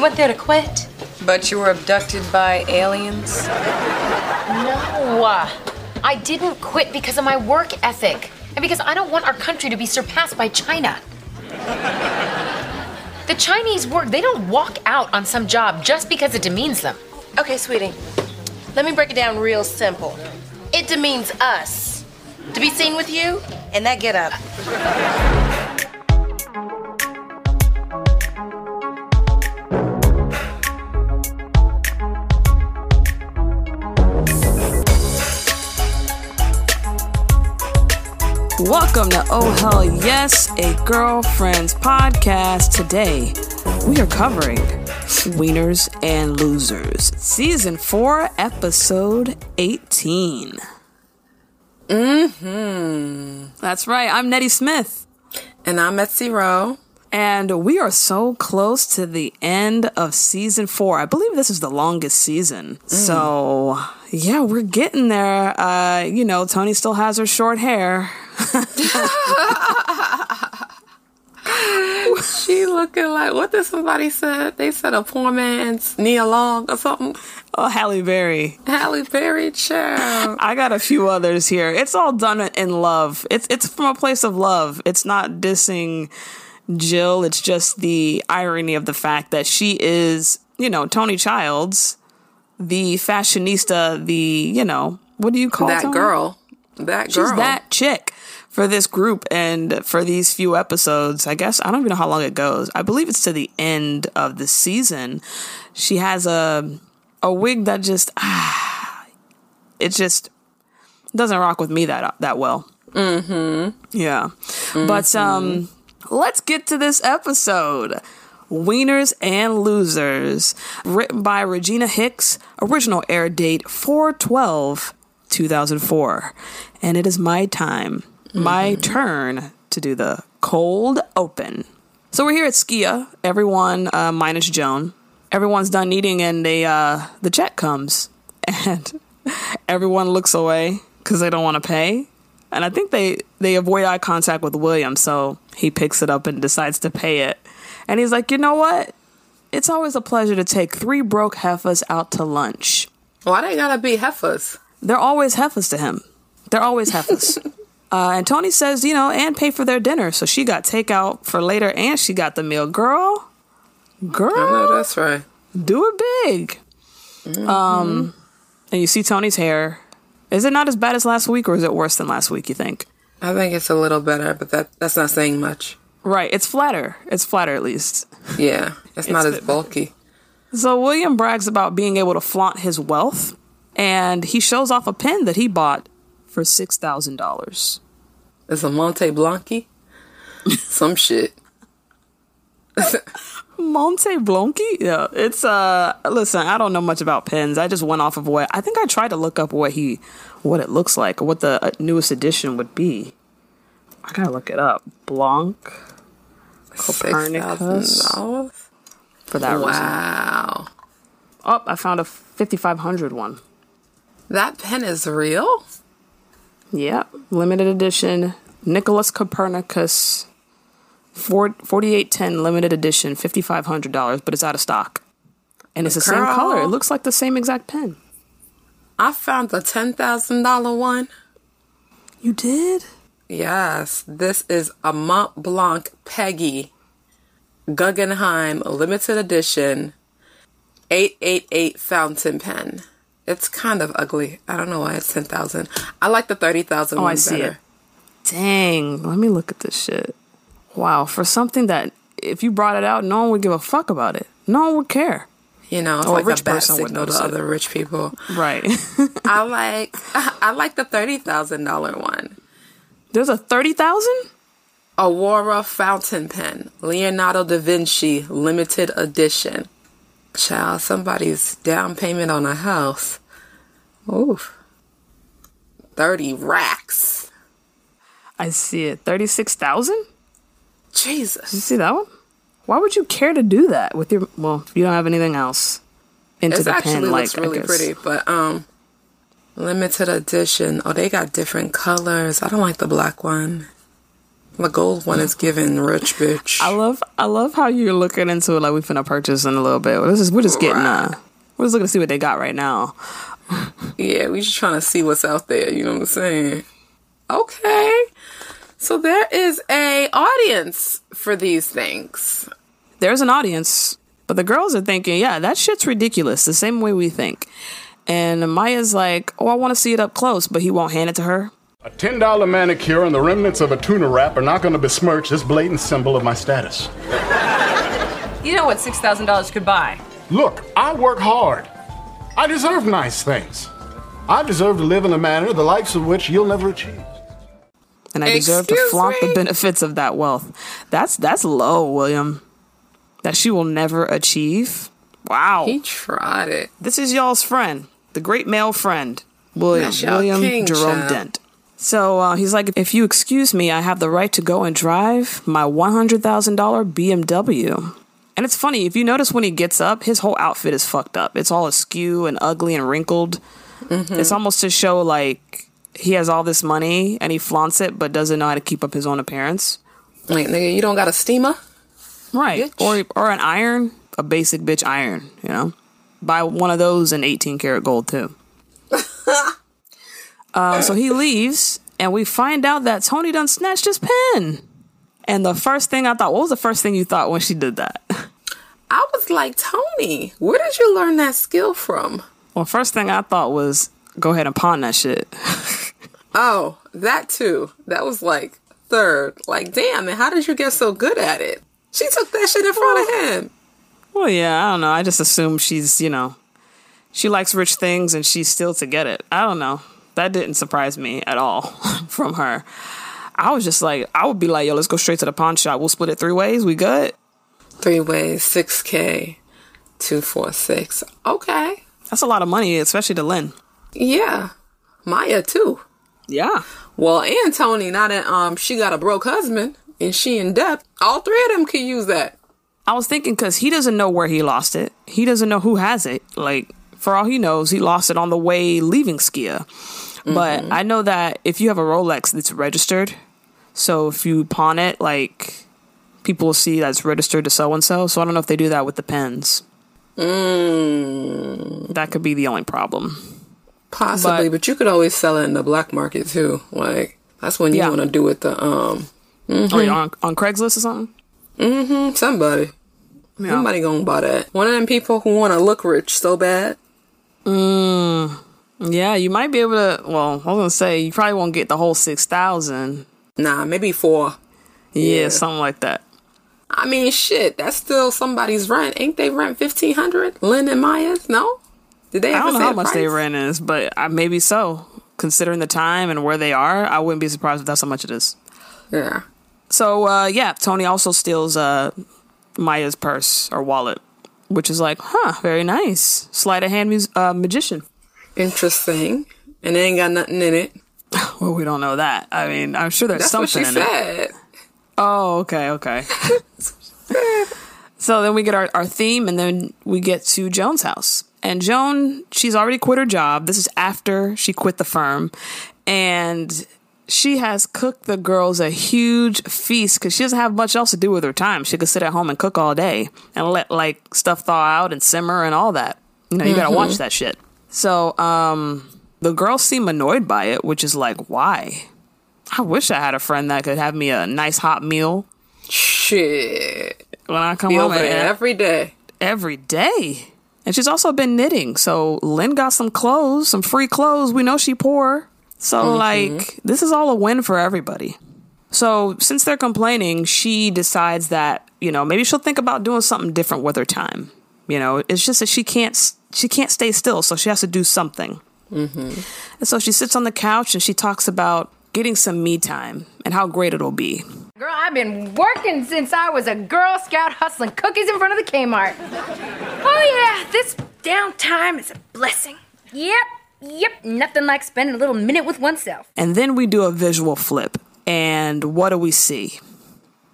You went there to quit? But you were abducted by aliens? No. Uh, I didn't quit because of my work ethic and because I don't want our country to be surpassed by China. The Chinese work, they don't walk out on some job just because it demeans them. Okay, sweetie. Let me break it down real simple. It demeans us to be seen with you and that get up. Welcome to Oh Hell Yes, a Girlfriend's podcast. Today, we are covering Wieners and Losers, Season 4, Episode 18. Mm hmm. That's right, I'm Nettie Smith. And I'm Etsy Rowe. And we are so close to the end of season four. I believe this is the longest season. Mm. So, yeah, we're getting there. Uh, you know, Toni still has her short hair. She looking like what did somebody said? They said a poor man's Nia Long or something. Oh, Halle Berry. Halle Berry, child. I got a few others here. It's all done in love. It's it's from a place of love. It's not dissing Jill. It's just the irony of the fact that she is, you know, Toni Childs, the fashionista, the, you know, what do you call that Toni? girl? That girl. She's that chick for this group and for these few episodes. I guess I don't even know how long it goes. I believe it's to the end of the season. She has a a wig that just ah, it just doesn't rock with me that that well. Mm-hmm. Yeah. Mm-hmm. But um let's get to this episode. Wieners and Losers, written by Regina Hicks, original air date 412 2004. And it is my time, mm-hmm. my turn to do the cold open. So we're here at Skia, everyone uh, minus Joan. Everyone's done eating and they uh, the check comes and everyone looks away because they don't want to pay. And I think they they avoid eye contact with William, so he picks it up and decides to pay it. And he's like, "You know what? It's always a pleasure to take three broke heifers out to lunch." Why they gotta be heifers? They're always heifers to him. They're always heifers. uh, and Toni says, you know, and pay for their dinner. So she got takeout for later and she got the meal. Girl, girl. I that's right. Do it big. Mm-hmm. Um, and you see Toni's hair. Is it not as bad as last week or is it worse than last week, you think? I think it's a little better, but that that's not saying much. Right. It's flatter. It's flatter at least. Yeah. It's, it's not as bulky. So William brags about being able to flaunt his wealth and he shows off a pen that he bought for six thousand dollars. It's a Monte Blancy. Some shit. Monte Blancy? Yeah, it's uh. Listen, I don't know much about pens. I just went off of what I think. I tried to look up what he, what it looks like, what the uh, newest edition would be. I gotta look it up. Blanc, Copernicus. For that wow. reason. Wow. Oh, I found a 5500 one. That pen is real? Yep. Limited edition. Nicholas Copernicus. 4810 limited edition. $5,500, but it's out of stock. And it's the Girl. same color. It looks like the same exact pen. I found the $10,000 one. You did? Yes. This is a Mont Blanc Peggy Guggenheim limited edition 888 fountain pen. It's kind of ugly. I don't know why it's ten thousand. I like the thirty thousand. Oh, I see better. it. Dang, let me look at this shit. Wow, for something that if you brought it out, no one would give a fuck about it. No one would care. You know, it's or like a rich a bad signal to other rich people. Right. I like I like the thirty thousand dollar one. There's a thirty thousand. Aurora fountain pen, Leonardo da Vinci limited edition. Child, somebody's down payment on a house. Oof. 30 racks. I see it. 36,000? Jesus. You see that one? Why would you care to do that with your well, you don't have anything else into it's the actually pen looks like really pretty, but um limited edition. Oh, they got different colors. I don't like the black one. The gold one is giving rich bitch. I love I love how you're looking into it like we finna purchase in a little bit. This is we're just getting uh we're just looking to see what they got right now. Yeah, we just trying to see what's out there. You know what I'm saying? Okay. So there is a audience for these things. There's an audience, but the girls are thinking, yeah, that shit's ridiculous, the same way we think. And Maya's like, oh, I want to see it up close, but he won't hand it to her. A $10 manicure and the remnants of a tuna wrap are not going to besmirch this blatant symbol of my status. You know what $6,000 could buy? Look, I work hard. I deserve nice things. I deserve to live in a manner the likes of which you'll never achieve. And I deserve to Excuse flaunt the benefits of that wealth. That's that's low, William. That she will never achieve. Wow. He tried it. This is y'all's friend, the great male friend, William William king, Jerome child. Dent. So uh, he's like, if you excuse me, I have the right to go and drive my one hundred thousand dollar BMW. And it's funny if you notice when he gets up, his whole outfit is fucked up. It's all askew and ugly and wrinkled. Mm-hmm. It's almost to show like he has all this money and he flaunts it, but doesn't know how to keep up his own appearance. Like, nigga, you don't got a steamer? Right. Bitch. Or or an iron, a basic bitch iron, you know? Buy one of those in 18 karat gold too. uh, so he leaves and we find out that Toni done snatched his pen. And the first thing I thought, what was the first thing you thought when she did that? I was like, Toni, where did you learn that skill from? Well, first thing I thought was go ahead and pawn that shit. Oh, that too. That was like third. Like, damn, and how did you get so good at it? She took that shit in front of him. well, yeah, I don't know. I just assume she's, you know, she likes rich things and she's still to get it. I don't know. That didn't surprise me at all from her. I was just like, I would be like, yo, let's go straight to the pawn shop. We'll split it three ways. We good? Three ways, 6K, 246. Okay. That's a lot of money, especially to Lynn. Yeah. Maya too. Yeah. Well, and Toni, now that um she got a broke husband and she in debt, all three of them could use that. I was thinking because he doesn't know where he lost it. He doesn't know who has it. Like, for all he knows, he lost it on the way leaving Skia. But I know that if you have a Rolex that's registered, so if you pawn it, like, people will see that's registered to so and so. So I don't know if they do that with the pens. That could be the only problem. Possibly, But- but, you could always sell it in the black market too. Like that's when you Yeah. want to do it the um Or on, on Craigslist or something? mm, somebody. Yeah. Somebody gonna buy that. One of them people who want to look rich so bad. Yeah, you might be able to. Well, I was gonna say you probably won't get the whole six thousand. Nah, maybe four. Yeah, Yeah. something like that. I mean, shit, that's still somebody's rent. Ain't they rent fifteen hundred? Lynn and Maya's? No. Did they? I don't know how much price? their rent is, but uh, maybe so. Considering the time and where they are, I wouldn't be surprised if that's how much it is. Yeah. So uh, yeah, Toni also steals uh, Maya's purse or wallet, which is like, huh, very nice. Sleight of hand mus- uh, magician. Interesting. And it ain't got nothing in it. Well, we don't know that. I mean, I'm sure there's That's what something she in it. Oh, okay, okay. so then we get our, our theme, and then we get to Joan's house. And Joan, she's already quit her job. This is after she quit the firm. And she has cooked the girls a huge feast because she doesn't have much else to do with her time. She could sit at home and cook all day and let like stuff thaw out and simmer and all that. You know, you gotta watch that shit. So, um, the girls seem annoyed by it, which is like, why? I wish I had a friend that could have me a nice hot meal Shit. when I come Be home every day. every day. And she's also been knitting. So Lynn got some clothes, some free clothes. We know she poor. So mm-hmm. like this is all a win for everybody. So since they're complaining, she decides that, you know, maybe she'll think about doing something different with her time. You know, it's just that she can't she can't stay still, so she has to do something. Mm-hmm. And so she sits on the couch and she talks about getting some me time and how great it'll be. Girl, I've been working since I was a Girl Scout hustling cookies in front of the Kmart. Oh, yeah, this downtime is a blessing. Yep, yep, nothing like spending a little minute with oneself. And then we do a visual flip. And what do we see?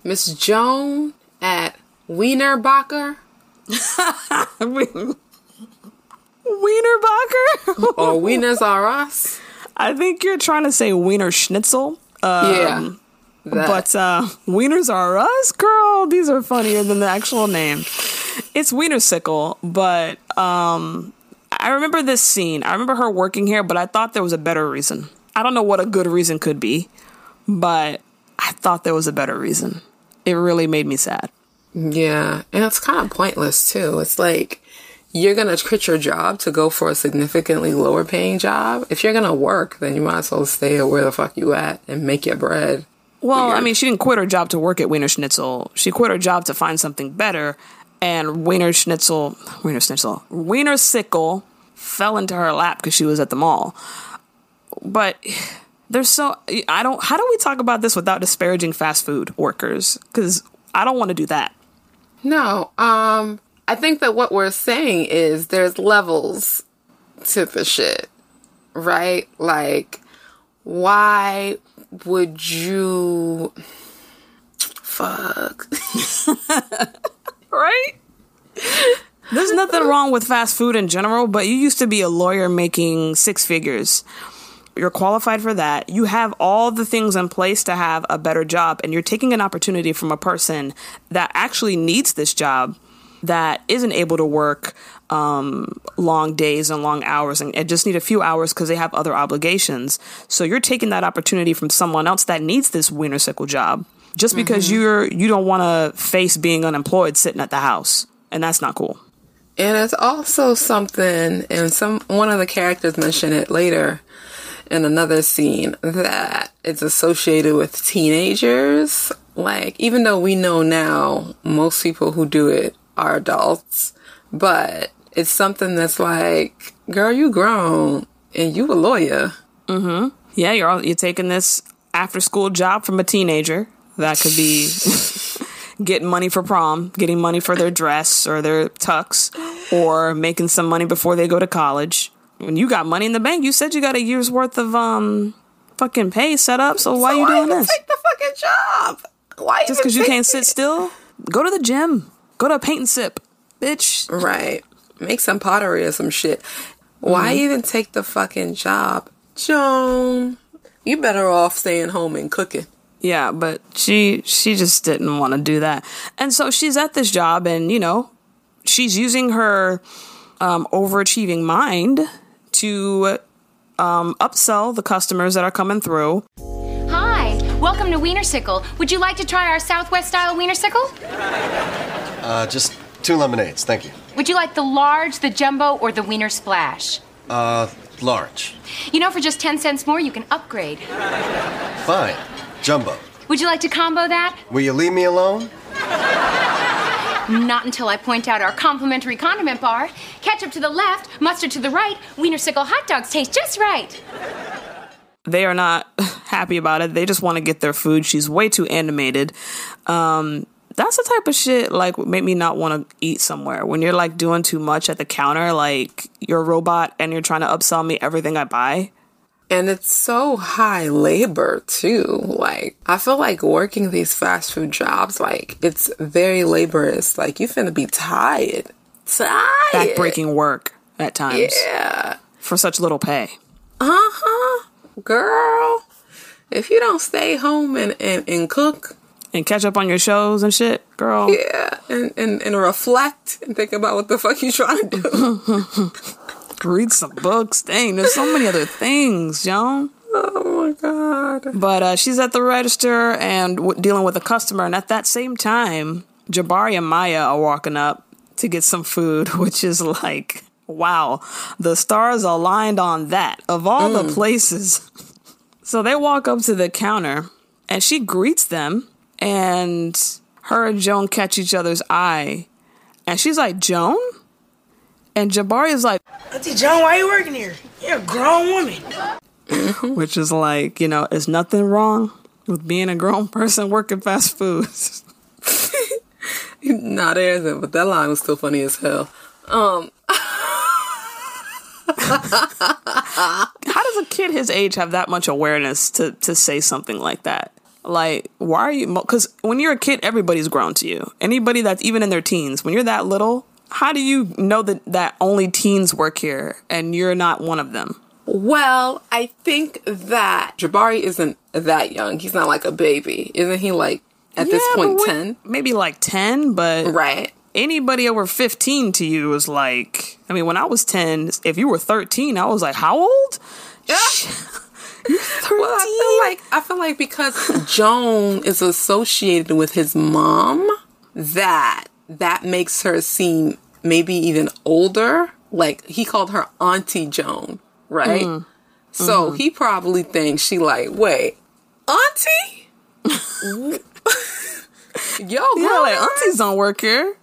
Miss Joan at Wienerbacher Wienerbacher? or Wieners R Us. I think you're trying to say Wiener Schnitzel. Um, yeah. That- But uh, Wieners Are Us, girl, these are funnier than the actual name. It's Wienersicle, but um, I remember this scene. I remember her working here, but I thought there was a better reason. I don't know what a good reason could be, but I thought there was a better reason. It really made me sad. Yeah, and it's kind of pointless too. It's like you're gonna quit your job to go for a significantly lower paying job. If you're gonna work, then you might as well stay where the fuck you at and make your bread. Well, I mean, she didn't quit her job to work at Wiener Schnitzel. She quit her job to find something better, and Wiener Schnitzel, Wiener Schnitzel, Wiener Sickle fell into her lap because she was at the mall. But there's so I don't. How do we talk about this without disparaging fast food workers? Because I don't want to do that. No, um, I think that what we're saying is there's levels to the shit, right? Like, why would you? Fuck. right? There's nothing wrong with fast food in general, but you used to be a lawyer making six figures. You're qualified for that. You have all the things in place to have a better job, and you're taking an opportunity from a person that actually needs this job that isn't able to work um, long days and long hours and, and just need a few hours because they have other obligations. So you're taking that opportunity from someone else that needs this wiener sickle job just because you're you don't want to face being unemployed sitting at the house, and that's not cool. And it's also something, and some one of the characters mentioned it later in another scene that it's associated with teenagers. Like, even though we know now most people who do it are adults, but it's something that's like, girl, you grown and you a lawyer. Mm-hmm. Yeah, you're all, you're taking this after school job from a teenager. That could be getting money for prom, getting money for their dress or their tux, or making some money before they go to college. When you got money in the bank, you said you got a year's worth of um fucking pay set up. So why So you doing this? Take the fucking job. Why Just because you can't sit still? Go to the gym. Go to paint and sip, bitch. Right. Make some pottery or some shit. Why Mm-hmm. even take the fucking job? Joan, you better off staying home and cooking. Yeah, but she she just didn't want to do that. And so she's at this job and, you know, she's using her um, overachieving mind to um, upsell the customers that are coming through. Welcome to Wienersicle. Would you like to try our Southwest style Wienersicle? Uh, just two lemonades, thank you. Would you like the large, the jumbo, or the Wiener Splash? Uh, large. You know, for just 10 cents more, you can upgrade. Fine. Jumbo. Would you like to combo that? Will you leave me alone? Not until I point out our complimentary condiment bar. Ketchup to the left, mustard to the right. Wienersicle hot dogs taste just right. They are not happy about it. They just want to get their food. She's way too animated. Um, that's the type of shit like make me not want to eat somewhere. When you're like doing too much at the counter, like you're a robot and you're trying to upsell me everything I buy. And it's so high labor too. Like, I feel like working these fast food jobs, like, it's very laborious. Like, you finna be tired. Tired. Backbreaking work at times Yeah. for such little pay. Uh huh. Girl. If you don't stay home and, and, and cook, And catch up on your shows and shit, girl. yeah, and, and, and reflect and think about what the fuck you trying to do. Read some books. Dang, there's so many other things, Joan. oh my god. But uh, she's at the register and w- dealing with a customer, and at that same time, Jabari and Maya are walking up to get some food, which is like, wow, the stars aligned on that of all the places. So they walk up to the counter, and she greets them, and her and Joan catch each other's eye, and she's like, Joan? And Jabari is like, Auntie Joan, why are you working here? You're a grown woman. which is like, you know, is nothing wrong with being a grown person working fast food. Nah, there isn't, but that line was still funny as hell. Um, How does a kid his age have that much awareness to to say something like that? Like, why are you? Because when you're a kid, everybody's grown to you. Anybody that's even in their teens, when you're that little, how do you know that that only teens work here and you're not one of them? Well, I think that Jabari isn't that young. He's not like a baby. Isn't he like at this Yeah, point but we- 10? Maybe like 10, but Right. Anybody over 15 to you is like, I mean, when I was 10, if you were 13, I was like, how old? Yeah. Well, I feel like I feel like because Joan is associated with his mom, that that makes her seem maybe even older. Like he called her Auntie Joan, right? Mm. So Mm-hmm. he probably thinks she like, wait, Auntie? Yo, Yeah, girl, like aunties don't work here.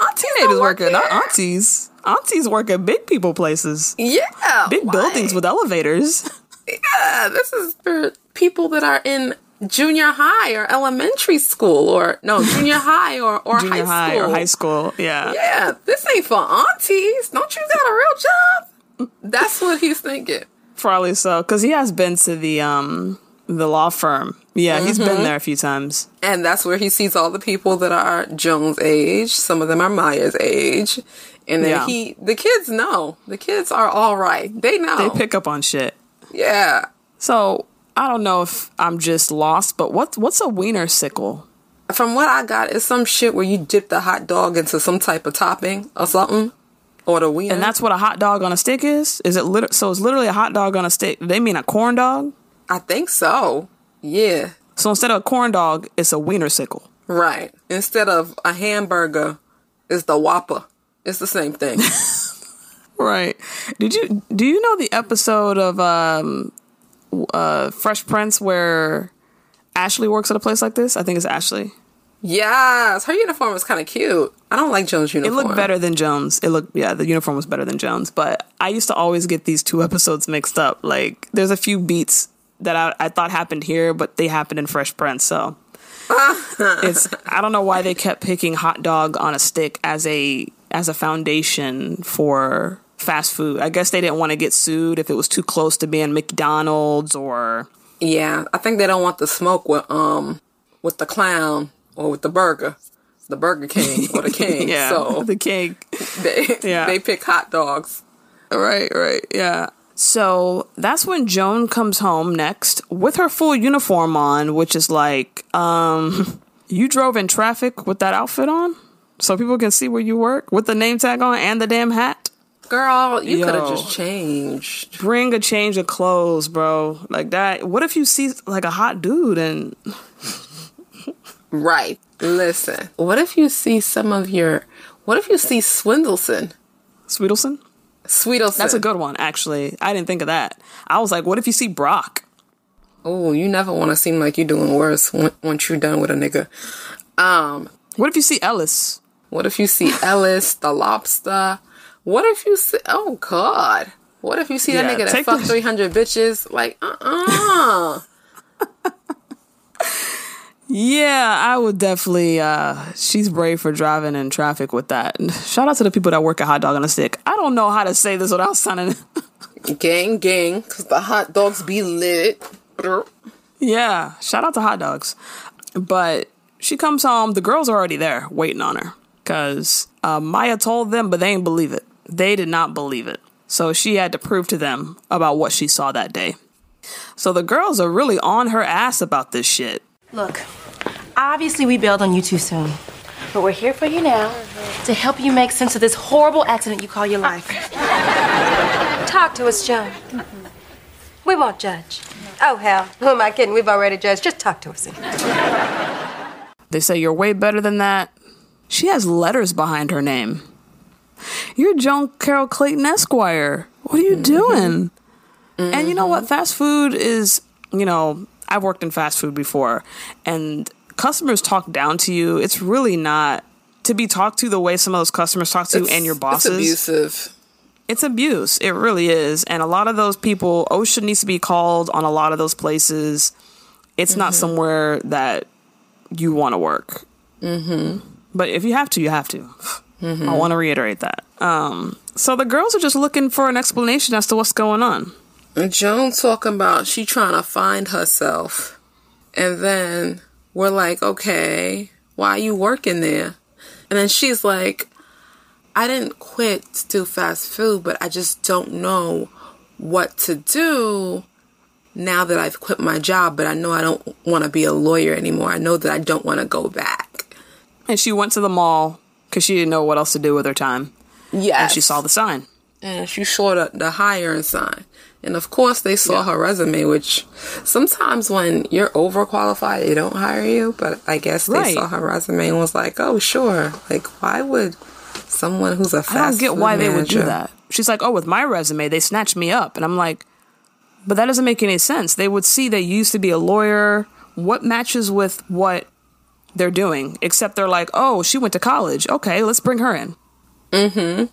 Aunties Teenagers don't work here, not aunties. Aunties work at big people places. Yeah, Big like, buildings with elevators. Yeah, this is for people that are in junior high or elementary school, or no, junior high or or Junior high high school. or high school. Yeah. Yeah, this ain't for aunties. Don't you got a real job? That's what he's thinking. Probably so. Because he has been to the um the law firm. Yeah, he's Mm-hmm. been there a few times. And that's where he sees all the people that are Joan's age. Some of them are Maya's age. And then Yeah. he, the kids know. The kids are all right. They know. They pick up on shit. yeah. So I don't know if I'm just lost, but what's what's a wiener sickle? From what I got, it's some shit where you dip the hot dog into some type of topping or something. Or the wiener. And that's what a hot dog on a stick is? Is it lit- so it's literally a hot dog on a stick. They mean a corn dog? I think so. Yeah. So instead of a corn dog, it's a wiener sickle. Right. Instead of a hamburger, it's the Whopper. It's the same thing. Right. Did you do you know the episode of um uh Fresh Prince where Ashley works at a place like this? I think it's Ashley. yes. Her uniform was kind of cute. I don't like Joan's uniform. It looked better than Joan's. It looked yeah, the uniform was better than Joan's, but I used to always get these two episodes mixed up. Like there's a few beats that I, I thought happened here, but they happened in Fresh Prince, so it's I don't know why they kept picking hot dog on a stick as a as a foundation for fast food. I guess they didn't want to get sued if it was too close to being McDonald's or Yeah, I think they don't want the smoke with um with the clown or with the burger, the Burger King or the King. yeah, so the King. they Yeah. they pick hot dogs. Right, right, yeah. So that's when Joan comes home next with her full uniform on, which is like, um, you drove in traffic with that outfit on, so people can see where you work with the name tag on and the damn hat. Girl, you could have just changed. Bring a change of clothes, bro. Like that. What if you see like a hot dude and Right. Listen. What if you see some of your what if you see Swindleson? Sweetelson? Sweetelson. That's a good one, actually. I didn't think of that. I was like, what if you see Brock? Oh, you never want to seem like you're doing worse when, once you're done with a nigga. Um, What if you see Ellis? what if you see Ellis, the lobster? What if you see? Oh God! What if you see Yeah, that nigga that fucked three hundred bitches? Like, uh, uh Yeah, I would definitely. uh She's brave for driving in traffic with that. And Shout out to the people that work at Hot Dog on a Stick. I don't know how to say this without sounding. gang, gang, because the hot dogs be lit. yeah, shout out to Hot Dogs. But she comes home. The girls are already there waiting on her because uh, Maya told them, but they didn't believe it. They did not believe it. So she had to prove to them about what she saw that day. So the girls are really on her ass about this shit. Look, obviously we bailed on you too soon. But we're here for you now to help you make sense of this horrible accident you call your life. Talk to us, Joan. Mm-hmm. We won't judge. Oh, hell. Who am I kidding? We've already judged. Just talk to us. They say you're way better than that. She has letters behind her name. You're Joan Carol Clayton Esquire. What are you mm-hmm. doing? And you know what? Mm-hmm. Fast food is, you know, I've worked in fast food before, and customers talk down to you. It's really not to be talked to the way some of those customers talk to you and your bosses. It's abusive. It's abuse. It really is. And a lot of those people, OSHA needs to be called on a lot of those places. It's not somewhere that you want to work. Mm-hmm. But if you have to, you have to. I want to reiterate that. Um, so the girls are just looking for an explanation as to what's going on. And Joan talking about she trying to find herself. And then we're like, okay, why are you working there? And then she's like, I didn't quit to do fast food, but I just don't know what to do now that I've quit my job, but I know I don't want to be a lawyer anymore. I know that I don't want to go back. And she went to the mall because she didn't know what else to do with her time. Yes. And she saw the sign. And she showed the, the hiring sign. And of course, they saw her resume, which sometimes when you're overqualified, they don't hire you. But I guess they Right. saw her resume and was like, "Oh, sure." Like, why would someone who's a fast I don't get why they would do that. She's like, oh, with my resume, they snatched me up. And I'm like, but that doesn't make any sense. They would see that you used to be a lawyer. What matches with what they're doing? Except they're like, oh, she went to college. Okay, let's bring her in. Mm-hmm.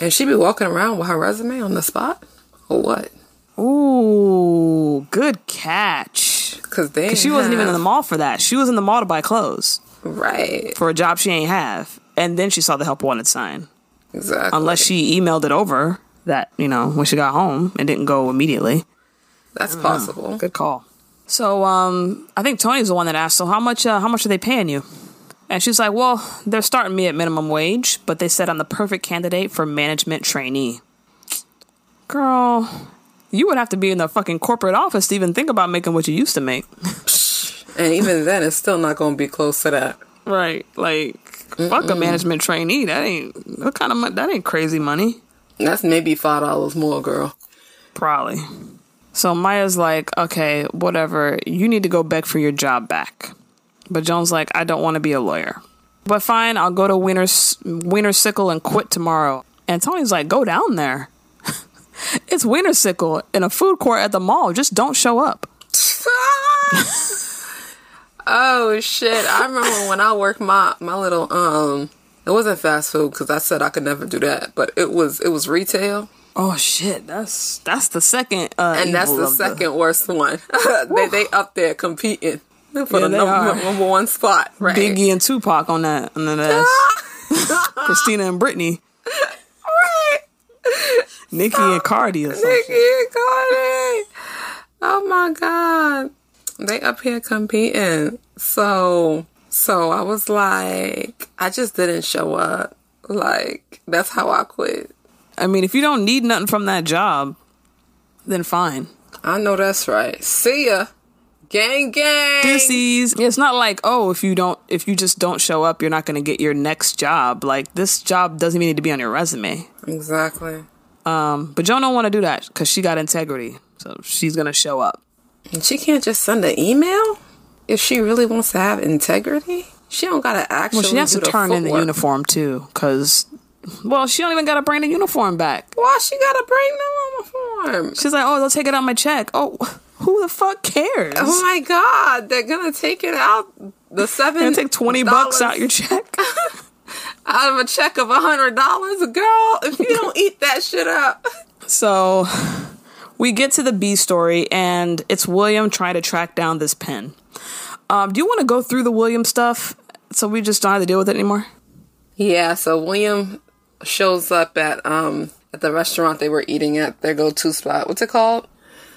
And she be walking around with her resume on the spot, or what? Ooh, good catch. Because she wasn't even in the mall for that. She was in the mall to buy clothes. Right. For a job she ain't have. And then she saw the help wanted sign. Exactly. Unless she emailed it over that, you know, when she got home and didn't go immediately. That's possible. Good call. So, um, I think Toni's the one that asked, so how much, uh, how much are they paying you? And she's like, well, they're starting me at minimum wage, but they said I'm the perfect candidate for management trainee. Girl, you would have to be in the fucking corporate office to even think about making what you used to make. And even then, it's still not going to be close to that. Right. Like, fuck a management trainee. That ain't, what kind of money? That ain't crazy money. That's maybe five dollars more, girl. Probably. So Maya's like, okay, whatever. You need to go beg for your job back. But Joan's like, I don't want to be a lawyer. But fine, I'll go to Wiener's, Wiener Sickle and quit tomorrow. And Toni's like, go down there. it's Wiener Sickle in a food court at the mall. Just don't show up. Oh shit! I remember when I worked my my little um. It wasn't fast food because I said I could never do that, but it was it was retail. Oh shit! That's that's the second, uh, and that's the second worst one. they they up there competing for Yeah, the they number, number one spot. Right? Biggie and Tupac on that, on that ass. Christina and Britney. right. Nicki and Cardi or something. Nicki and Cardi. Oh my god. They up here competing. So so I was like I just didn't show up. Like that's how I quit. I mean, if you don't need nothing from that job, then fine. I know that's right. See ya. Gang gang. Deuces. It's not like, oh, if you don't if you just don't show up, you're not gonna get your next job. Like this job doesn't even need to be on your resume. Exactly. Um, but Joan don't want to do that because she got integrity. So she's gonna show up. And she can't just send an email if she really wants to have integrity. She don't gotta actually. Well, she has do to the turn in the uniform too, because well, she don't even gotta bring the uniform back. Why she gotta bring the uniform? She's like, oh, they'll take it out my check. Oh, who the fuck cares? Oh my god, they're gonna take it out the seven. Gonna take twenty bucks out your check. out of a check of a hundred dollars, girl. If you don't eat that shit up, So we get to the B story, and it's William trying to track down this pen. Um, do you want to go through the William stuff so we just don't have to deal with it anymore? yeah. So William shows up at um at the restaurant they were eating at their go to spot. What's it called?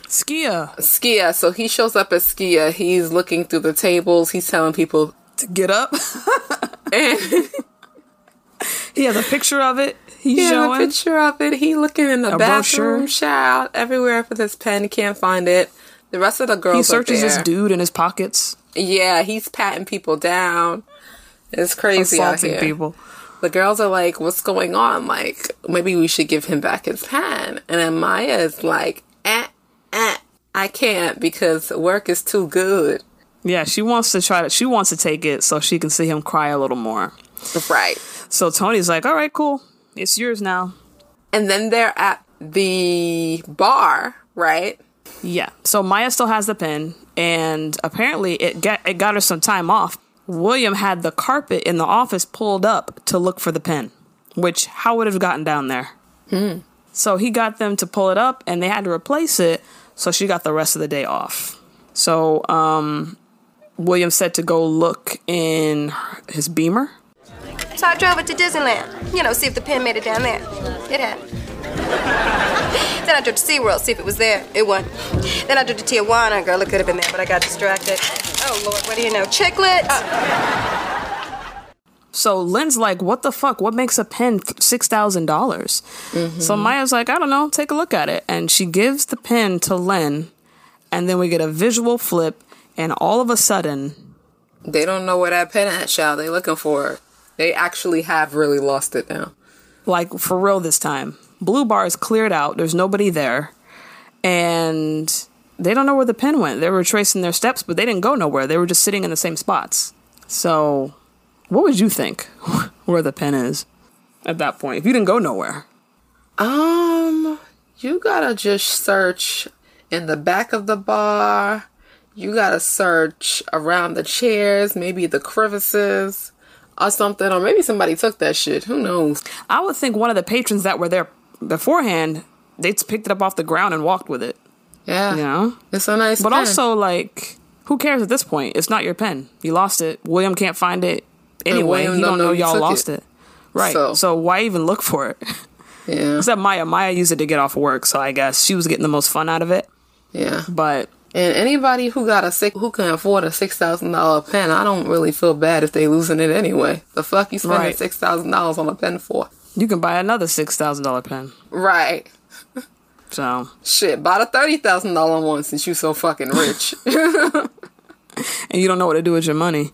Skia. Skia. So he shows up at Skia. He's looking through the tables. He's telling people to get up. and he has a picture of it. He's he has showing a picture of it. He looking in the A bathroom, brochure. shout everywhere for this pen. He can't find it. The rest of the girls He searches this dude in his pockets, Yeah, he's patting people down. It's crazy out assaulting here. people. The girls are like, "What's going on? Like, maybe we should give him back his pen." And then Maya is like, "Eh, eh, I can't because work is too good." Yeah, she wants to try to. She wants to take it so she can see him cry a little more. Right. So Toni's like, "All right, cool, it's yours now." And then they're at the bar, right? Yeah. So Maya still has the pen, and apparently it got it got her some time off. William had the carpet in the office pulled up to look for the pen, which how would it have gotten down there? Hmm. So he got them to pull it up, and they had to replace it. So she got the rest of the day off. So um, William said to go look in his Beamer. So I drove it to Disneyland. You know, see if the pen made it down there. It had. then I drove to SeaWorld, see if it was there. It wasn't. Then I drove to Tijuana. Girl, it could have been there, but I got distracted. Oh, Lord, what do you know? Chiclets! So Lynn's like, "What the fuck? What makes a pen six thousand dollars? Mm-hmm. So Maya's like, "I don't know. Take a look at it." And she gives the pen to Lynn, and then we get a visual flip, and all of a sudden, They don't know where that pen at, child. They looking for it. They actually have really lost it now. like for real this time, Blue Bar is cleared out. There's nobody there, and they don't know where the pen went. They were tracing their steps, but they didn't go nowhere. They were just sitting in the same spots. So, what would you think where the pen is at that point if you didn't go nowhere? Um, you gotta just search in the back of the bar. You gotta search around the chairs, maybe the crevices or something, or maybe somebody took that shit. Who knows? I would think one of the patrons that were there beforehand, they picked it up off the ground and walked with it. Yeah, You know? it's a nice. But pen. also, like, who cares at this point? It's not your pen. You lost it. William can't find it anyway. He don't don't know know y'all lost it. it. Right. So- So. why even look for it? yeah, Except Maya. Maya used it to get off work, so I guess she was getting the most fun out of it. yeah. But And anybody who got a six, who can afford a six thousand dollar pen, I don't really feel bad if they losing it anyway. The fuck you spending Right. six thousand dollars on a pen for? you can buy another six thousand dollar pen. Right. So Shit, buy the thirty thousand dollar one since you so fucking rich. and you don't know what to do with your money.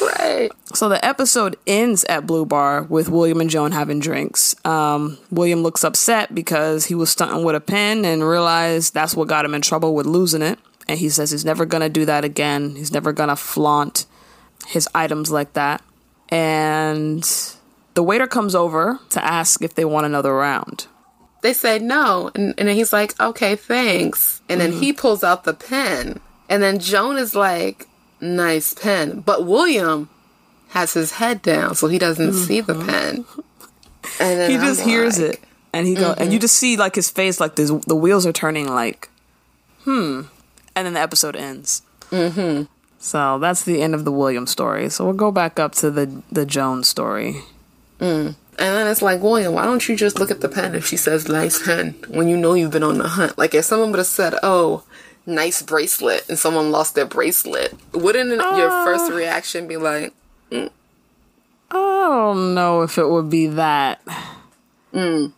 right. So the episode ends at Blue Bar with William and Joan having drinks. Um, William looks upset because he was stunting with a pen and realized that's what got him in trouble with losing it. And he says he's never gonna do that again. He's never gonna flaunt his items like that. And the waiter comes over to ask if they want another round. They say no, and, and then he's like, "Okay, thanks." And then he pulls out the pen, and then Joan is like, "Nice pen," but William has his head down, so he doesn't see the pen. And He I'm just hears like, it and he go and you just see like his face like this, the wheels are turning like hmm. And then the episode ends. Mm-hmm. So that's the end of the william story. So we'll go back up to the the Joan story. And then it's like, William, why don't you just look at the pen if she says nice pen when you know you've been on the hunt? Like if someone would have said, oh, nice bracelet, and someone lost their bracelet, wouldn't it- your first uh. reaction be like, mm, i don't know if it would be that mm.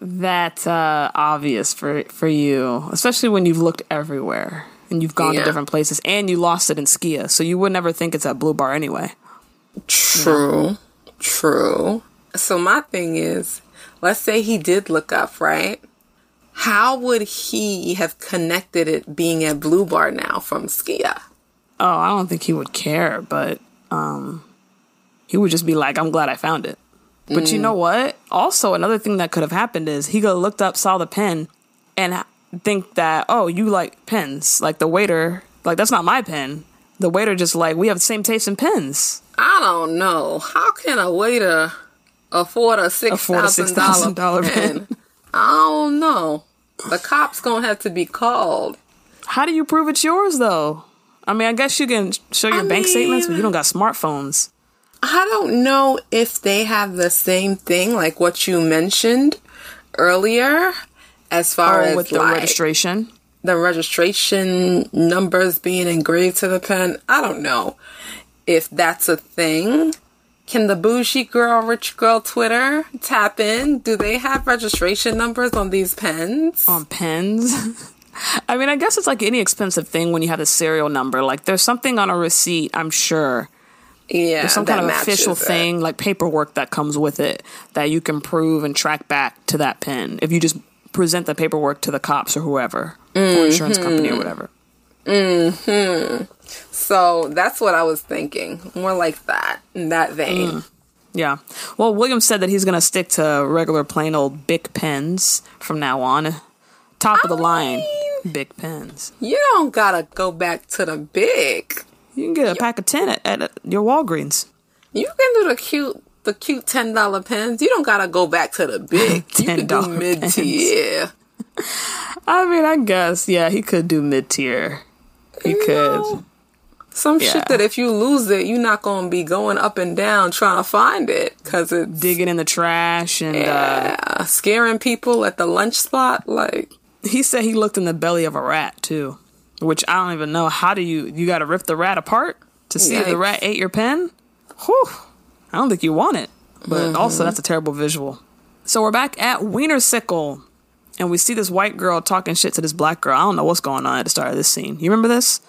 that uh obvious for for you especially when you've looked everywhere and you've gone Yeah. to different places and you lost it in skia so you would never think it's at blue bar anyway True. True. So my thing is, let's say he did look up, right? How would he have connected it being at Blue Bar now from Skia? Oh, I don't think he would care, but um he would just be like, I'm glad I found it. But you know what? Also, another thing that could have happened is he could have looked up, saw the pen, and think that, oh, you like pens. Like the waiter, like that's not my pen. The waiter just like, we have the same taste in pens. I don't know. How can a waiter afford a six Afford a thousand dollar $6,000 pen? I don't know. The cops gonna have to be called. How do you prove it's yours though? I mean, I guess you can show your I bank statements, but you don't got smartphones. I don't know if they have the same thing like what you mentioned earlier, as far Or as Oh, with the like, registration. the registration numbers being engraved to the pen. I don't know if that's a thing. Can the bougie girl, rich girl Twitter tap in? Do they have registration numbers on these pens? on pens. I mean, I guess it's like any expensive thing when you have a serial number. Like, there's something on a receipt, I'm sure. yeah, There's some kind of official it. thing, like paperwork that comes with it that you can prove and track back to that pen if you just present the paperwork to the cops or whoever, or mm-hmm. insurance company or whatever. Mm-hmm. So that's what I was thinking. More like that, in that vein. Mm. Yeah. Well, William said that he's going to stick to regular, plain old Bic pens from now on. Top of the line Bic pens. You don't gotta go back to the big. You can get a pack of 10 at, at your Walgreens. You can do the cute, the cute ten dollar pens. You don't gotta go back to the big. you can do $10 mid tier. I mean, I guess, yeah, he could do mid tier. He could. Some Yeah. shit that if you lose it, you're not gonna be going up and down trying to find it because it's Digging in the trash and uh, uh, scaring people at the lunch spot. Like, he said he looked in the belly of a rat too, which I don't even know. How do you you got to rip the rat apart to see if the rat ate your pen? Whew. I don't think you want it. But also, that's a terrible visual. So we're back at Wiener Sickle, and we see this white girl talking shit to this black girl. I don't know what's going on at the start of this scene. You remember this?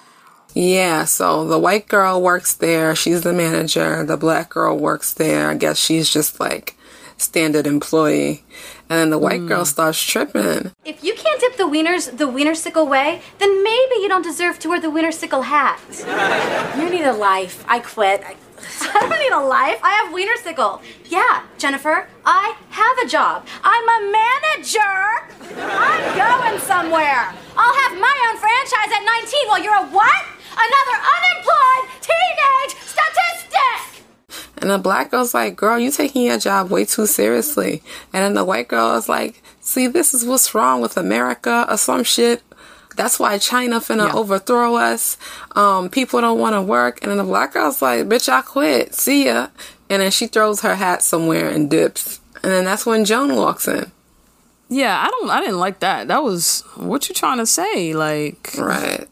Yeah, so the white girl works there. She's the manager. The black girl works there. I guess she's just like standard employee. And then the white girl hmm. starts tripping. If you can't dip the wieners the wiener sickle way, then maybe you don't deserve to wear the wiener sickle hat. You need a life. I quit. I, I don't need a life. I have wiener sickle. Yeah, Jennifer, I have a job. I'm a manager. I'm going somewhere. I'll have my own franchise at 19 while you're a what? Another unemployed teenage statistic. And the black girl's like, girl, you're taking your job way too seriously. And then the white girl is like, see, this is what's wrong with America or some shit. That's why China finna overthrow us. Um, people don't want to work. And then the black girl's like, bitch, I quit. See ya. And then she throws her hat somewhere and dips. And then that's when Joan walks in. Yeah, I don't. I didn't like that. That was what you trying to say. Like, right,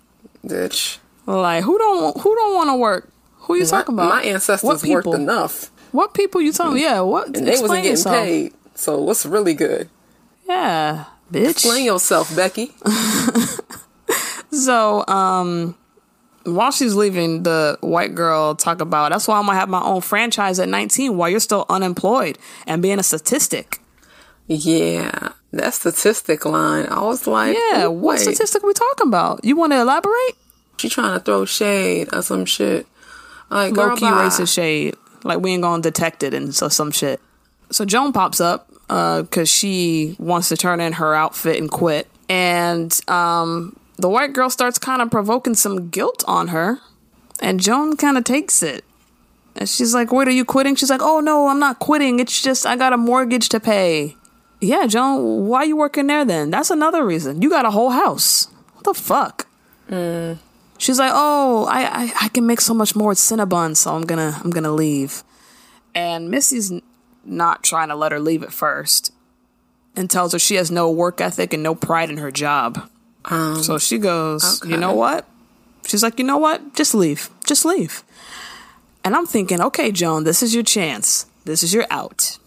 bitch. Like, who don't who don't want to work? Who you talking about? my ancestors What worked enough. What people you talking? Yeah, what? And they wasn't getting yourself. paid. So what's really good? Yeah, bitch. Explain yourself, Becky. So, um, while she's leaving, the white girl talk about that's why I'm gonna have my own franchise at 19 while you're still unemployed and being a statistic. Yeah, that statistic line. I was like, Yeah, what statistic we talking about? You want to elaborate? She trying to throw shade or some shit. Like, Low key bye. racist shade. Like we ain't gonna detect it and so some shit. So Joan pops up because she wants to turn in her outfit and quit, and um, the white girl starts kind of provoking some guilt on her, and Joan kind of takes it. And she's like, "Wait, are you quitting?" She's like, "Oh no, I'm not quitting. It's just I got a mortgage to pay." Yeah, Joan, why you working there then? That's another reason. You got a whole house. What the fuck? Mm. She's like, "Oh, I, I I can make so much more at Cinnabon, so I'm gonna I'm gonna leave." And Missy's not trying to let her leave at first, and tells her she has no work ethic and no pride in her job. Um, so she goes, "You know what?" She's like, "You know what? Just leave. Just leave." And I'm thinking, "Okay, Joan, this is your chance. This is your out.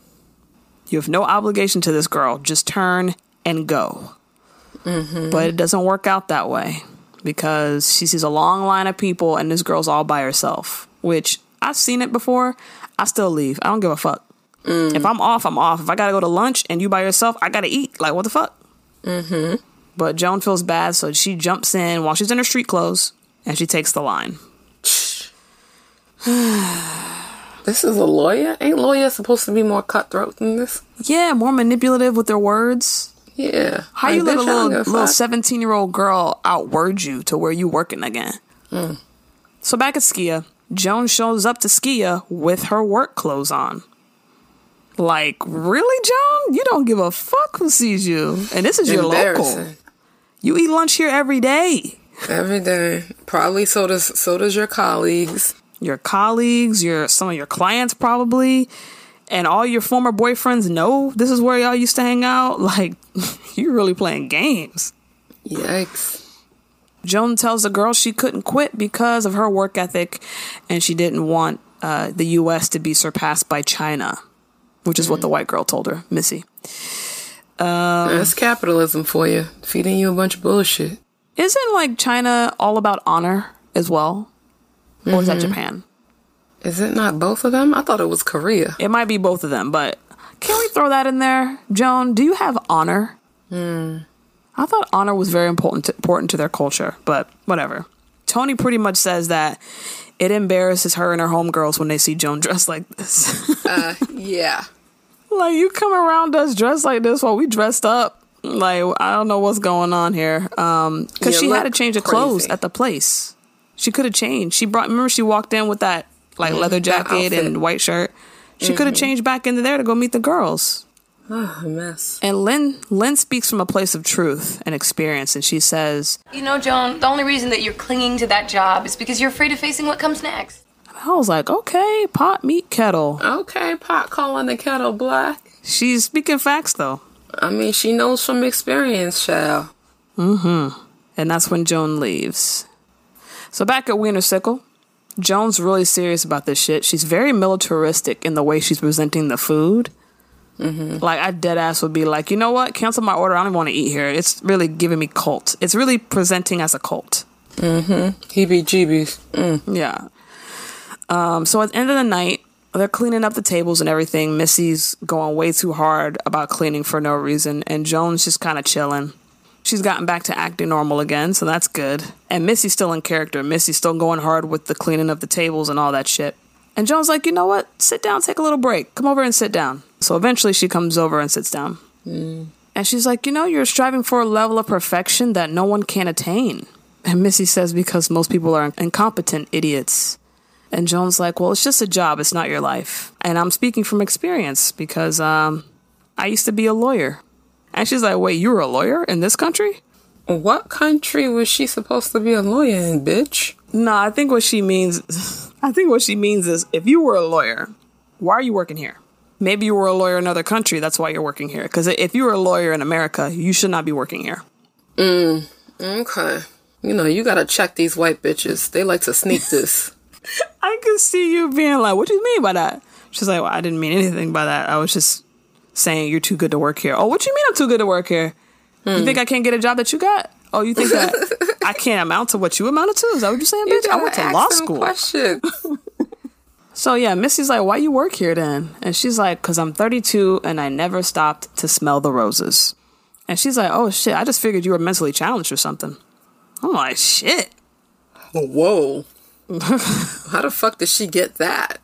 You have no obligation to this girl. Just turn and go." Mm-hmm. But it doesn't work out that way because she sees a long line of people and this girl's all by herself, which I've seen it before. I still leave. I don't give a fuck. If I'm off, I'm off. If I gotta go to lunch and you by yourself, I gotta eat. Like, what the fuck? Mm-hmm. But Joan feels bad, so she jumps in while she's in her street clothes and she takes the line. This is a lawyer. Ain't lawyers supposed to be more cutthroat than this? Yeah, more manipulative with their words. Yeah. How Like, you let a bitch, I don't little little seventeen year old girl outword you to where you working again? Mm. So back at Skia, Joan shows up to Skia with her work clothes on. Like, really, Joan? You don't give a fuck who sees you. And this is your local. You eat lunch here every day. Every day. Probably so does so does your colleagues. Your colleagues, your some of your clients probably, and all your former boyfriends know this is where y'all used to hang out. Like, you're really playing games. Yikes. Joan tells the girl she couldn't quit because of her work ethic and she didn't want uh, the U.S. to be surpassed by China, which is what the white girl told her, Missy. Um, That's capitalism for you. Feeding you a bunch of bullshit. isn't like China all about honor as well? Or is that Mhm. Japan? Is it not both of them? I thought it was Korea. It might be both of them, but can we throw that in there? Joan, do you have honor? Hmm. I thought honor was very important to, important to their culture, but whatever. Toni pretty much says that it embarrasses her and her homegirls when they see Joan dressed like this. Uh, yeah. Like you come around us dressed like this while we dressed up. Like I don't know what's going on here. Um, because You she had to change of clothes at the place. She could have changed. She brought. Remember, she walked in with that like Mhm, leather jacket and white shirt. She could have changed back into there to go meet the girls. Oh, a mess. And Lynn Lynn speaks from a place of truth and experience, and she says, You know, Joan, the only reason that you're clinging to that job is because you're afraid of facing what comes next. I was like, okay, pot, meat, kettle. Okay, pot calling the kettle black. She's speaking facts, though. I mean, she knows from experience, child. Mm-hmm. And that's when Joan leaves. So back at Wiener Sickle, Joan's really serious about this shit. She's very militaristic in the way she's presenting the food. Mm-hmm. Like I dead ass would be like, you know what? Cancel my order. I don't want to eat here. It's really giving me cult. It's really presenting as a cult. Mm-hmm. Heebie-jeebies. Mm. Yeah. Um, so at the end of the night, they're cleaning up the tables and everything. Missy's going way too hard about cleaning for no reason, and Joan's just kind of chilling. She's gotten back to acting normal again, so that's good. And Missy's still in character. Missy's still going hard with the cleaning of the tables and all that shit. And Joan's like, you know what? Sit down, take a little break. Come over and sit down. So eventually she comes over and sits down. Mm. And she's like, you know, you're striving for a level of perfection that no one can attain. And Missy says, because most people are incompetent idiots. And Joan's like, well, it's just a job. It's not your life. And I'm speaking from experience because um, I used to be a lawyer. And she's like, wait, you were a lawyer in this country? What country was she supposed to be a lawyer in, bitch? No, I think what she means, I think what she means is if you were a lawyer, why are you working here? Maybe you were a lawyer in another country. That's why you're working here. Because if you were a lawyer in America, you should not be working here. Mm. Okay. You know, you gotta check these white bitches. They like to sneak this. I could see you being like, "What do you mean by that?" She's like, "Well, I didn't mean anything by that. I was just saying you're too good to work here." Oh, what do you mean I'm too good to work here? You Hmm. think I can't get a job that you got? Oh, you think that I can't amount to what you amounted to? Is that what you're saying, You bitch? I went to gotta law school. questions. So yeah, Missy's like, "Why you work here then?" And she's like, "Cause I'm 32 and I never stopped to smell the roses." And she's like, "Oh shit, I just figured you were mentally challenged or something." I'm like, "Shit." Whoa. How the fuck did she get that?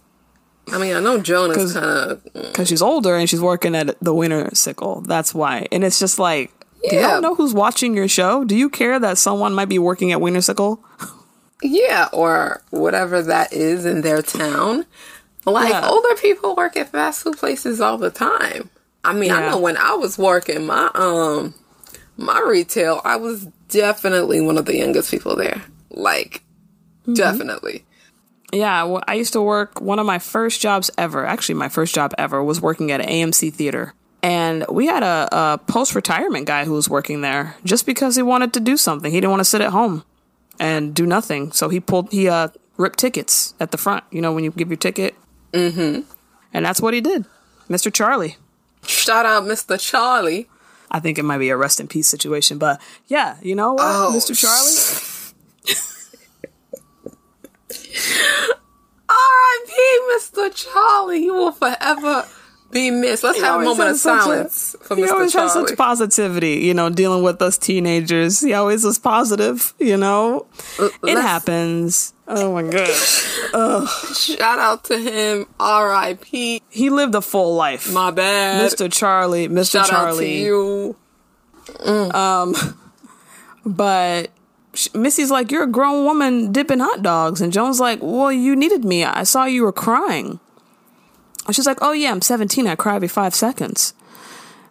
I mean, I know Joan is kind of. because she's older and she's working at the Wiener Sickle. That's why. And it's just like, do y'all know who's watching your show? Do you care that someone might be working at Wiener Sickle? Yeah, or whatever that is in their town. Like, Yeah. older people work at fast food places all the time. I mean, I know when I was working my um my retail, I was definitely one of the youngest people there. Like, Mm-hmm. definitely. Yeah, well, I used to work. One of my first jobs ever, actually, my first job ever, was working at an AMC theater. And we had a, a post retirement guy who was working there just because he wanted to do something. He didn't want to sit at home and do nothing. So he pulled, he uh, ripped tickets at the front. You know, when you give your ticket? Mm-hmm. And that's what he did. Mr. Charlie. Shout out Mr. Charlie. I think it might be a rest in peace situation, but yeah, you know what, Oh, Mr. Charlie? R.I.P. Mr. Charlie. You will forever be missed. Let's He have a moment of such a- silence for he Mr. always has such positivity, you know, dealing with us teenagers. He always was positive, you know. it happens. Oh my god. Shout out to him. R.I.P. He lived a full life. My bad. Mr. Charlie, Mr. Shout out to Charlie. you. Um, but Missy's like, "You're a grown woman dipping hot dogs," and Joan's like, "Well, you needed me. I saw you were crying." And she's like, "Oh yeah, I'm 17. I cry every five seconds."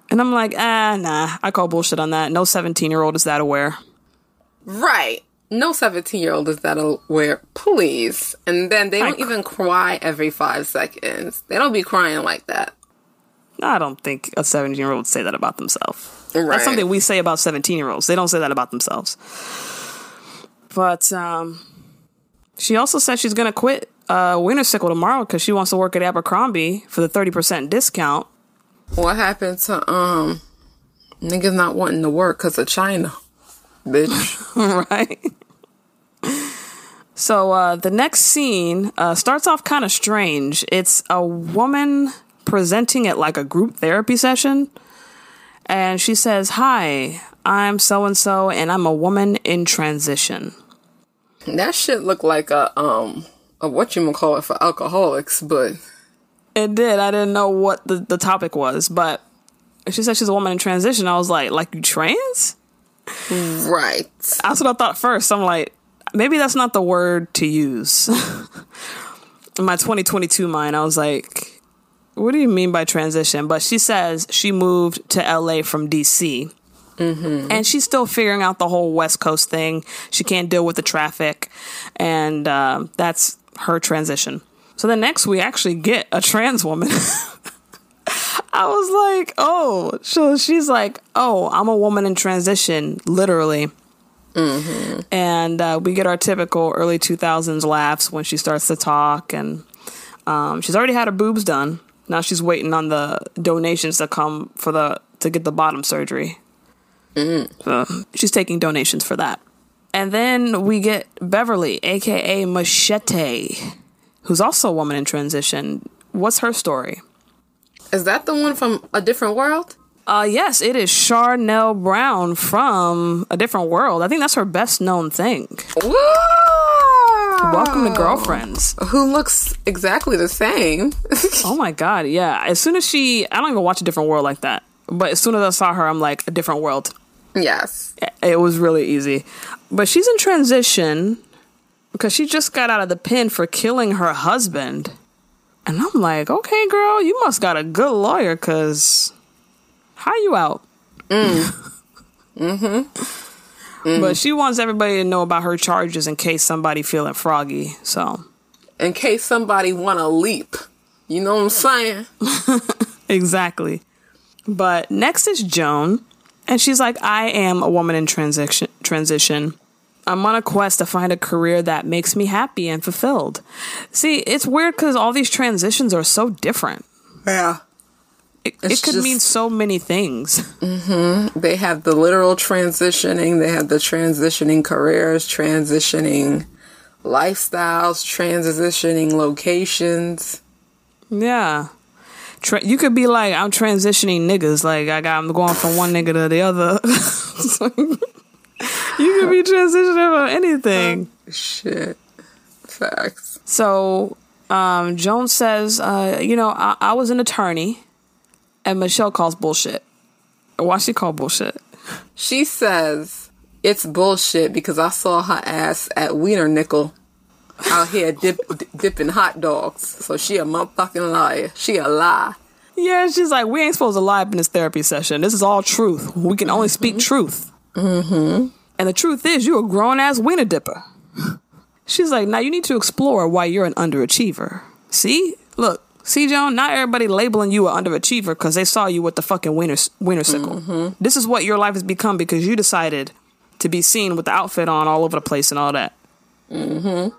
And I'm like, "Ah, nah. I call bullshit on that. No 17 year old is that aware." Right. No 17 year old is that aware, please. And then they don't even cry every five seconds. They don't be crying like that. I don't think a 17 year old would say that about themselves. Right. That's something we say about 17 year olds. They don't say that about themselves. But um, she also said she's going to quit uh, Wiener Sickle tomorrow because she wants to work at Abercrombie for the 30% discount. What happened to, um, niggas not wanting to work because of China? Bitch. right? So uh, the next scene uh, starts off kind of strange. It's a woman presenting at like a group therapy session, and she says, "Hi, I'm so and so, and I'm a woman in transition." That shit looked like a, um, a what you call it for alcoholics, but It did. I didn't know what the, the topic was, but she said she's a woman in transition. I was like, "Like you trans?" Right. That's what I thought first. I'm like, maybe that's not the word to use. In my 2022 mind, I was like, what do you mean by transition? But she says she moved to LA from DC. Mm-hmm. And she's still figuring out the whole West Coast thing. She can't deal with the traffic. And uh, that's her transition. So then next, we actually get a trans woman. I was like, oh, so she's like, oh, I'm a woman in transition, literally. Mm-hmm. And uh, we get our typical early 2000s laughs when she starts to talk. And um, she's already had her boobs done. Now she's waiting on the donations to come for the to get the bottom surgery. So she's taking donations for that. And then we get Beverly, aka Machete, who's also a woman in transition. What's her story? Is that the one from A Different World? Uh yes, it is Charnele Brown from A Different World. I think that's her best known thing. Welcome to Girlfriends. Who looks exactly the same. oh my god, yeah. As soon as she I don't even watch A Different World like that. But as soon as I saw her, I'm like, A Different World. Yes. It was really easy. But she's in transition because she just got out of the pen for killing her husband. And I'm like, okay, girl, you must got a good lawyer because how you out? mm-hmm. But she wants everybody to know about her charges in case somebody feeling froggy. So, In case somebody want to leap. You know what I'm saying? exactly. But next is Joan, and she's like, I am a woman in transition. Transition. I'm on a quest to find a career that makes me happy and fulfilled. See, it's weird because all these transitions are so different. Yeah. It, it could mean so many things. Mm-hmm. They have the literal transitioning, they have the transitioning careers, transitioning lifestyles, transitioning locations. Yeah. Tra- you could be like, I'm transitioning niggas. Like, I got, I'm going from one nigga to the other. you could be transitioning from anything. Shit. Facts. So, um, Jones says, uh, you know, I-, I was an attorney, and Michelle calls bullshit. Why she call bullshit? She says it's bullshit because I saw her ass at Wiener Sickle out here dip, dipping hot dogs. So she a motherfucking liar. She a lie. Yeah, she's like, we ain't supposed to lie up in this therapy session. This is all truth. We can only speak truth. Mm-hmm. And the truth is, you're a grown ass wiener dipper. She's like, now you need to explore why you're an underachiever. See? Look, see, Joan, not everybody labeling you an underachiever because they saw you with the fucking wiener, wiener sickle. This is what your life has become because you decided to be seen with the outfit on all over the place and all that. Mm-hmm.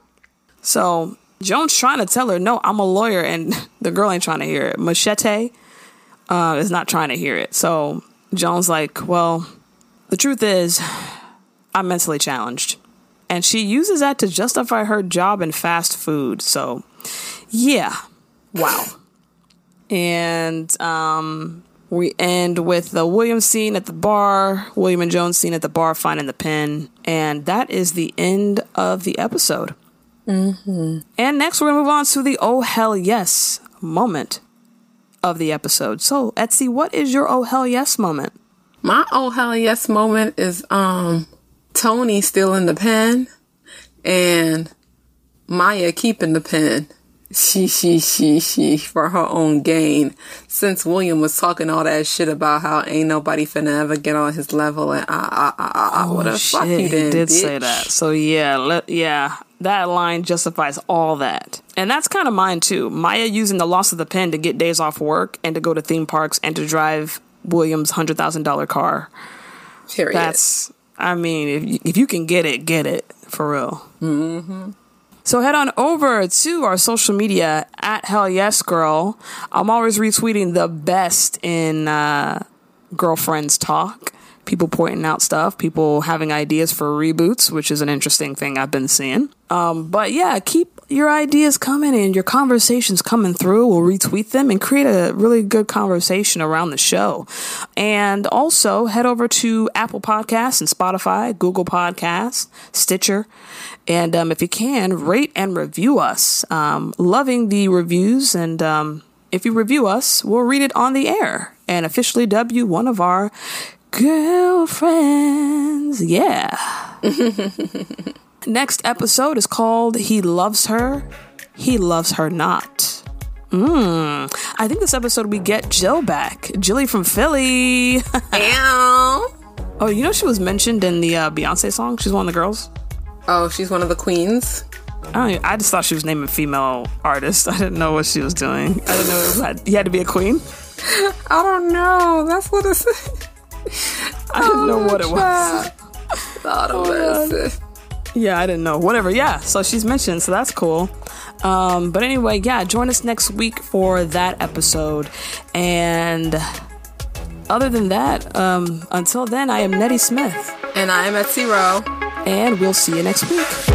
So Joan's trying to tell her, no, I'm a lawyer, and the girl ain't trying to hear it. Machete uh, is not trying to hear it. So Joan's like, well, the truth is, I'm mentally challenged. And she uses that to justify her job in fast food. So, yeah. Wow. and um, we end with the William scene at the bar, William and Joan's scene at the bar finding the pen. And that is the end of the episode. Mm-hmm. And next, we're going to move on to the oh hell yes moment of the episode. So, Etsy, what is your oh hell yes moment? My oh hell yes moment is um Toni stealing the pen and Maya keeping the pen. She she she she for her own gain. Since William was talking all that shit about how ain't nobody finna ever get on his level and ah ah ah ah ah what the fuck you Oh, he did, did bitch. say that. So yeah, let, yeah, that line justifies all that, and that's kind of mine too. Maya using the loss of the pen to get days off work and to go to theme parks and to drive William's hundred thousand dollar car. Period. That's, I mean, if you, if you can get it, get it for real. Mm-hmm. So head on over to our social media at Hell Yes Girl. I'm always retweeting the best in uh, girlfriends talk. People pointing out stuff, people having ideas for reboots, which is an interesting thing I've been seeing. Um, but yeah, keep your ideas coming and your conversations coming through. We'll retweet them and create a really good conversation around the show. And also head over to Apple Podcasts and Spotify, Google Podcasts, Stitcher. And um, if you can, rate and review us. Um, loving the reviews. And um, if you review us, we'll read it on the air and officially you one of our girlfriends. Yeah. Next episode is called He Loves Her, He Loves Her Not. Mm. I think this episode we get Jill back. Jilly from Philly. oh, you know she was mentioned in the uh, Beyonce song? She's one of the girls. Oh, she's one of the queens. I, don't even, I just thought she was naming female artists. I didn't know what she was doing. I didn't know it was had, you had to be a queen. I don't know. That's what it's. I didn't know what it was. thought of this. Yeah, I didn't know. Whatever. Yeah. So she's mentioned. So that's cool. Um, but anyway, yeah, join us next week for that episode. And other than that, um, until then, I am Nettie Smith. And I am Etsy Rowe. And we'll see you next week.